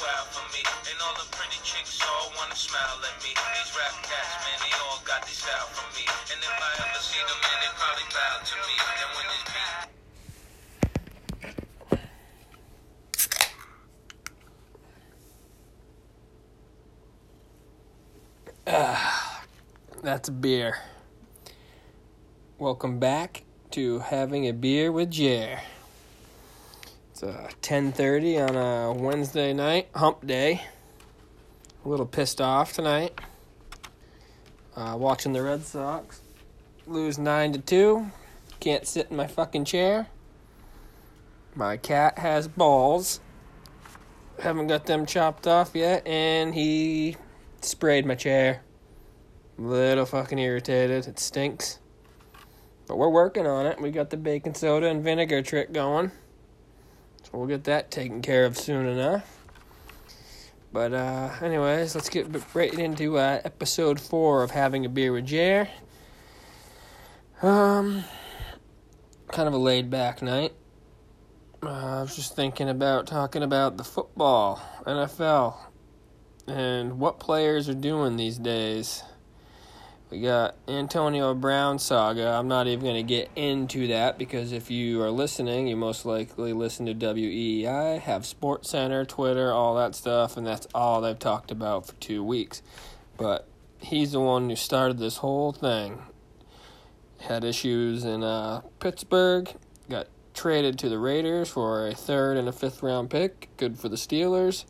wild for me. And all the pretty chicks all wanna smile at me. These rap cats, man, they all got this me. And if I ever see them, man, they probably bow to me. And when this beat ah, That's a beer. Welcome back to having a beer with Jer. It's uh, 10:30 on a Wednesday night, hump day. A little pissed off tonight. Uh, watching the Red Sox lose nine to two. Can't sit in my fucking chair. My cat has balls. Haven't got them chopped off yet, and he sprayed my chair. Little fucking irritated. It stinks. But we're working on it. We got the baking soda and vinegar trick going. So we'll get that taken care of soon enough. But uh anyways, let's get right into uh episode 4 of having a beer with Jer. Um kind of a laid back night. Uh, I was just thinking about talking about the football, NFL, and what players are doing these days. We got Antonio Brown saga. I'm not even going to get into that because if you are listening, you most likely listen to WEEI, have Sports Center, Twitter, all that stuff, and that's all they've talked about for two weeks. But he's the one who started this whole thing. Had issues in uh, Pittsburgh, got traded to the Raiders for a third and a fifth round pick. Good for the Steelers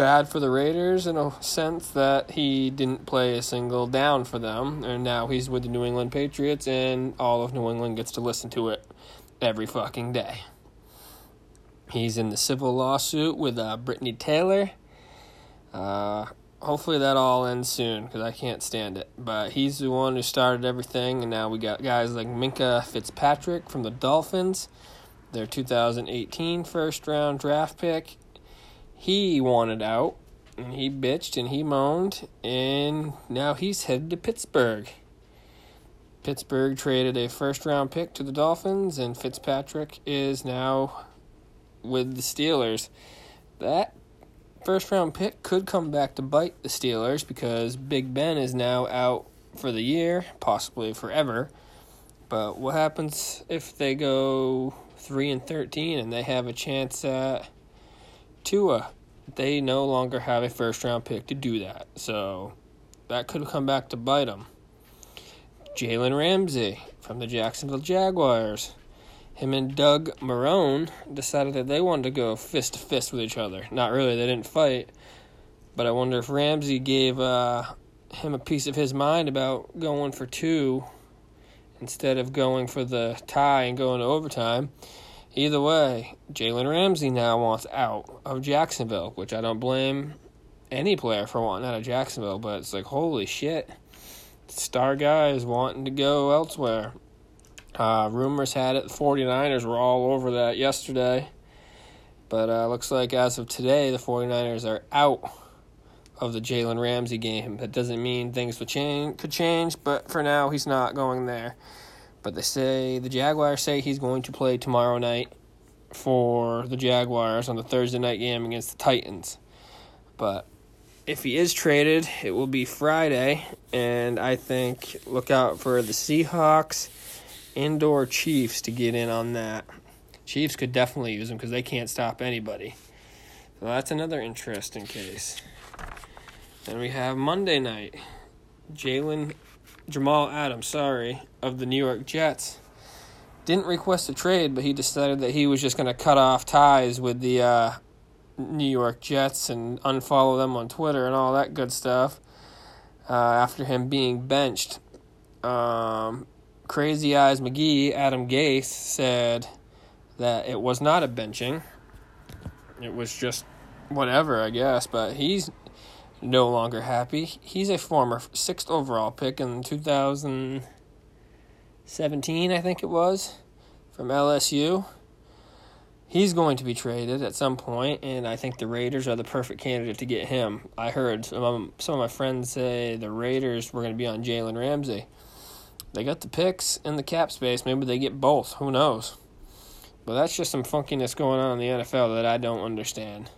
bad for the Raiders in a sense that he didn't play a single down for them, and now he's with the New England Patriots, and all of New England gets to listen to it every fucking day. He's in the civil lawsuit with uh, Britney Taylor. Uh, hopefully that all ends soon because I can't stand it. But he's the one who started everything, and now we got guys like Minkah Fitzpatrick from the Dolphins, their 2018 first round draft pick, he wanted out and he bitched and he moaned and now he's headed to Pittsburgh. Pittsburgh traded a first round pick to the Dolphins and Fitzpatrick is now with the Steelers. That first round pick could come back to bite the Steelers because Big Ben is now out for the year, possibly forever. But what happens if they go 3 and 13 and they have a chance at Tua, they no longer have a first round pick to do that. So that could come back to bite them. Jalen Ramsey from the Jacksonville Jaguars. Him and Doug Marrone decided that they wanted to go fist to fist with each other. Not really, they didn't fight. But I wonder if Ramsey gave uh, him a piece of his mind about going for two instead of going for the tie and going to overtime. Either way, Jalen Ramsey now wants out of Jacksonville, which I don't blame any player for wanting out of Jacksonville, but it's like, holy shit. Star guys wanting to go elsewhere. Uh, rumors had it the 49ers were all over that yesterday. But uh, looks like as of today, the 49ers are out of the Jalen Ramsey game. That doesn't mean things will change, could change, but for now, he's not going there. But they say the Jaguars say he's going to play tomorrow night for the Jaguars on the Thursday night game against the Titans. But if he is traded, it will be Friday, and I think look out for the Seahawks indoor Chiefs to get in on that. Chiefs could definitely use them because they can't stop anybody. So that's another interesting case. Then we have Monday night. Jalen Jamal Adams, sorry, of the New York Jets, didn't request a trade, but he decided that he was just going to cut off ties with the uh, New York Jets and unfollow them on Twitter and all that good stuff uh, after him being benched. Um, Crazy Eyes McGee, Adam Gase, said that it was not a benching. It was just whatever, I guess, but he's no longer happy. He's a former sixth overall pick in 2017, I think it was, from LSU. He's going to be traded at some point, and I think the Raiders are the perfect candidate to get him. I heard some of, my friends say the Raiders were going to be on Jalen Ramsey. They got the picks and the cap space. Maybe they get both. Who knows? But that's just some funkiness going on in the NFL that I don't understand.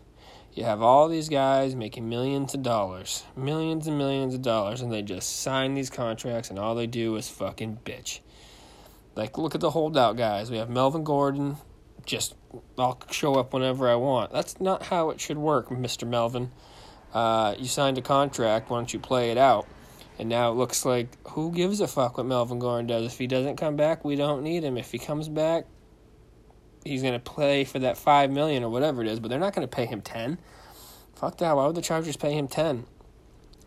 You have all these guys making millions of dollars, millions and millions of dollars, and they just sign these contracts, and all they do is fucking bitch. Like, look at the holdout guys. We have Melvin Gordon, just I'll show up whenever I want. That's not how it should work, Mr. Melvin. Uh, you signed a contract, why don't you play it out? And now it looks like who gives a fuck what Melvin Gordon does? If he doesn't come back, we don't need him. If he comes back, he's going to play for that five million or whatever it is, but they're not going to pay him ten. Fuck that. Why would the Chargers pay him ten?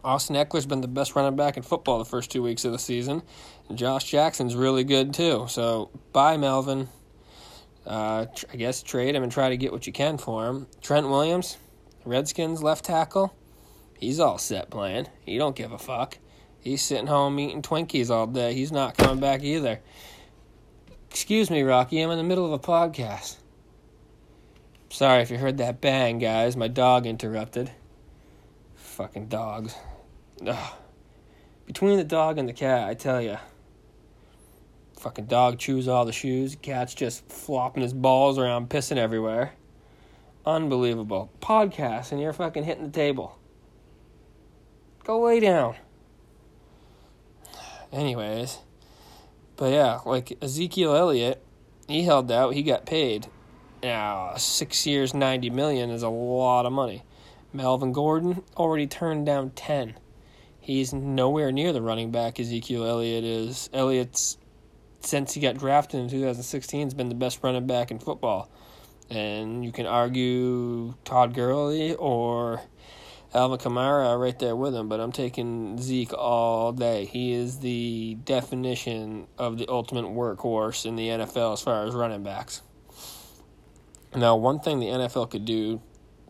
Austin Ekeler's been the best running back in football the first two weeks of the season, and Josh Jackson's really good too. So bye, Melvin. Uh, I guess trade him and try to get what you can for him. Trent Williams, Redskins left tackle. He's all set playing. He don't give a fuck. He's sitting home eating Twinkies all day. He's not coming back either. Excuse me, Rocky. I'm in the middle of a podcast. Sorry if you heard that bang, guys. My dog interrupted. Fucking dogs. Ugh. Between the dog and the cat, I tell you. Fucking dog chews all the shoes. Cat's just flopping his balls around, pissing everywhere. Unbelievable. Podcast, and you're fucking hitting the table. Go lay down. Anyways. But yeah, like Ezekiel Elliott, he held out, he got paid. Now, six years, 90 million is a lot of money. Melvin Gordon already turned down 10. He's nowhere near the running back Ezekiel Elliott is. Elliott's, since he got drafted in 2016, has been the best running back in football. And you can argue Todd Gurley or Alvin Kamara right there with him, but I'm taking Zeke all day. He is the definition of the ultimate workhorse in the NFL as far as running backs. Now, one thing the NFL could do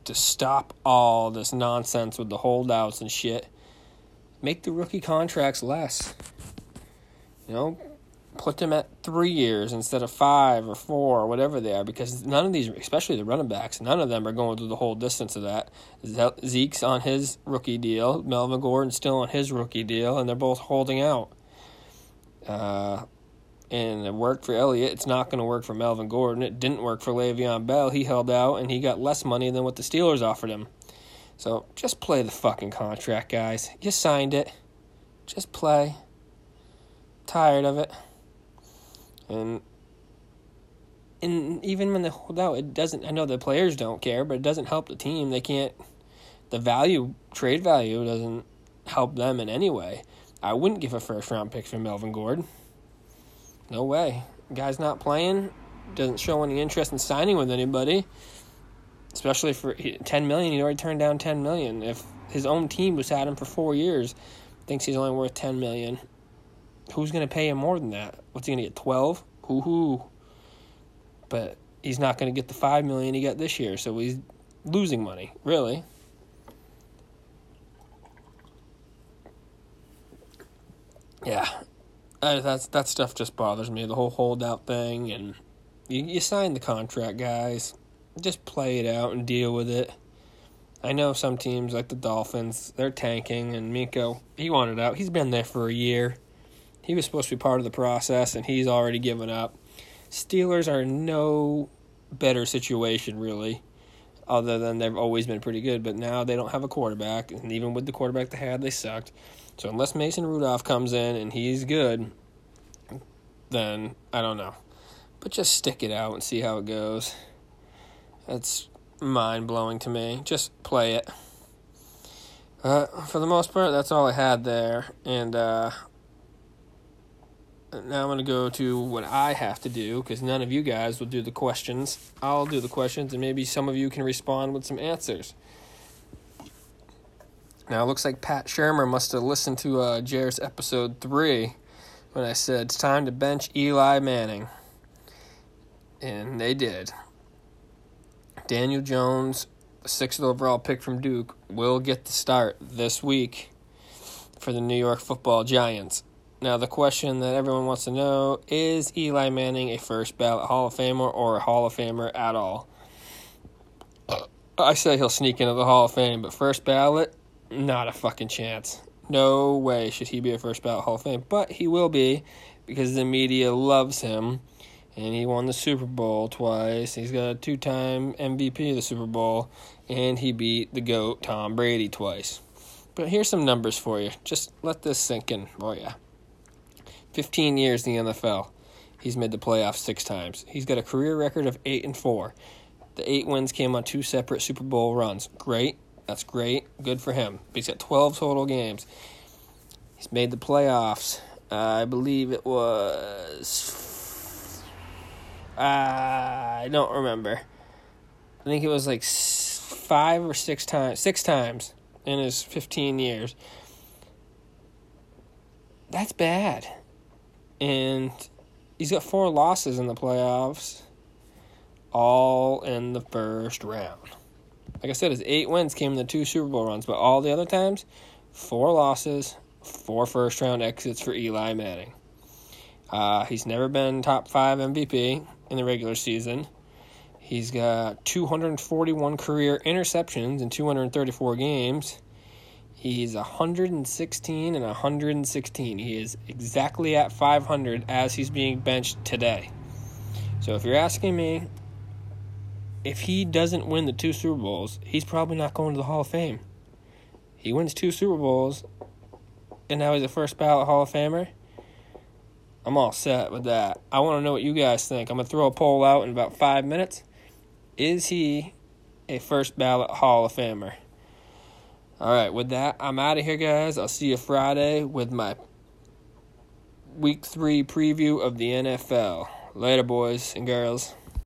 to stop all this nonsense with the holdouts and shit, make the rookie contracts less. You know, put them at three years instead of five or four or whatever they are because none of these, especially the running backs, none of them are going through the whole distance of that. Zeke's on his rookie deal, Melvin Gordon's still on his rookie deal, and they're both holding out. Uh, and it worked for Elliott. It's not going to work for Melvin Gordon. It didn't work for Le'Veon Bell. He held out and he got less money than what the Steelers offered him. So just play the fucking contract, guys. You signed it. Just play. Tired of it. And and even when they hold out, it doesn't. I know the players don't care, but it doesn't help the team. They can't. The value, trade value, doesn't help them in any way. I wouldn't give a first round pick for Melvin Gordon. No way. guy's not playing. Doesn't show any interest in signing with anybody. Especially for ten million, he already turned down ten million. If his own team was had him for four years, thinks he's only worth ten million. Who's going to pay him more than that? What's he going to get? Twelve? Hoo hoo. But he's not going to get the five million he got this year, so he's losing money. Really. Yeah, uh, that's that stuff just bothers me. The whole holdout thing, and you you sign the contract, guys. Just play it out and deal with it. I know some teams like the Dolphins, they're tanking, and Minkah, he wanted out. He's been there for a year. He was supposed to be part of the process, and he's already given up. Steelers are no better situation, really, other than they've always been pretty good. But now they don't have a quarterback, and even with the quarterback they had, they sucked. So unless Mason Rudolph comes in and he's good, then I don't know. But just stick it out and see how it goes. It's mind blowing to me. Just play it. Uh, for the most part, that's all I had there. And uh, now I'm going to go to what I have to do because none of you guys will do the questions. I'll do the questions, and maybe some of you can respond with some answers. Now it looks like Pat Shurmur must have listened to uh, episode three when I said it's time to bench Eli Manning, and they did. Daniel Jones, the sixth overall pick from Duke, will get the start this week for the New York Football Giants. Now, the question that everyone wants to know is Eli Manning a first ballot Hall of Famer or a Hall of Famer at all? I say he'll sneak into the Hall of Fame, but first ballot, not a fucking chance. No way should he be a first ballot Hall of Fame, but he will be because the media loves him and he won the Super Bowl twice. He's got a two time MVP of the Super Bowl, and he beat the GOAT, Tom Brady, twice. But here's some numbers for you. Just let this sink in. Oh, yeah. 15 years in the NFL. He's made the playoffs six times. He's got a career record of 8 and 4. The eight wins came on two separate Super Bowl runs. Great. That's great. Good for him. He's got 12 total games. He's made the playoffs. Uh, I believe it was. Uh, I don't remember. I think it was like five or six times. Six times in his 15 years. That's bad. And he's got four losses in the playoffs, all in the first round. Like I said, his eight wins came in the two Super Bowl runs, but all the other times, four losses, four first round exits for Eli Manning. Uh, he's never been top five MVP in the regular season. He's got 241 career interceptions in 234 games. He's 116 and 116. He is exactly at 500 as he's being benched today. So if you're asking me, if he doesn't win the two Super Bowls, he's probably not going to the Hall of Fame. He wins two Super Bowls, and now he's a first ballot Hall of Famer. I'm all set with that. I want to know what you guys think. I'm going to throw a poll out in about five minutes. Is he a first ballot Hall of Famer? All right, with that, I'm out of here, guys. I'll see you Friday with my week three preview of the NFL. Later, boys and girls.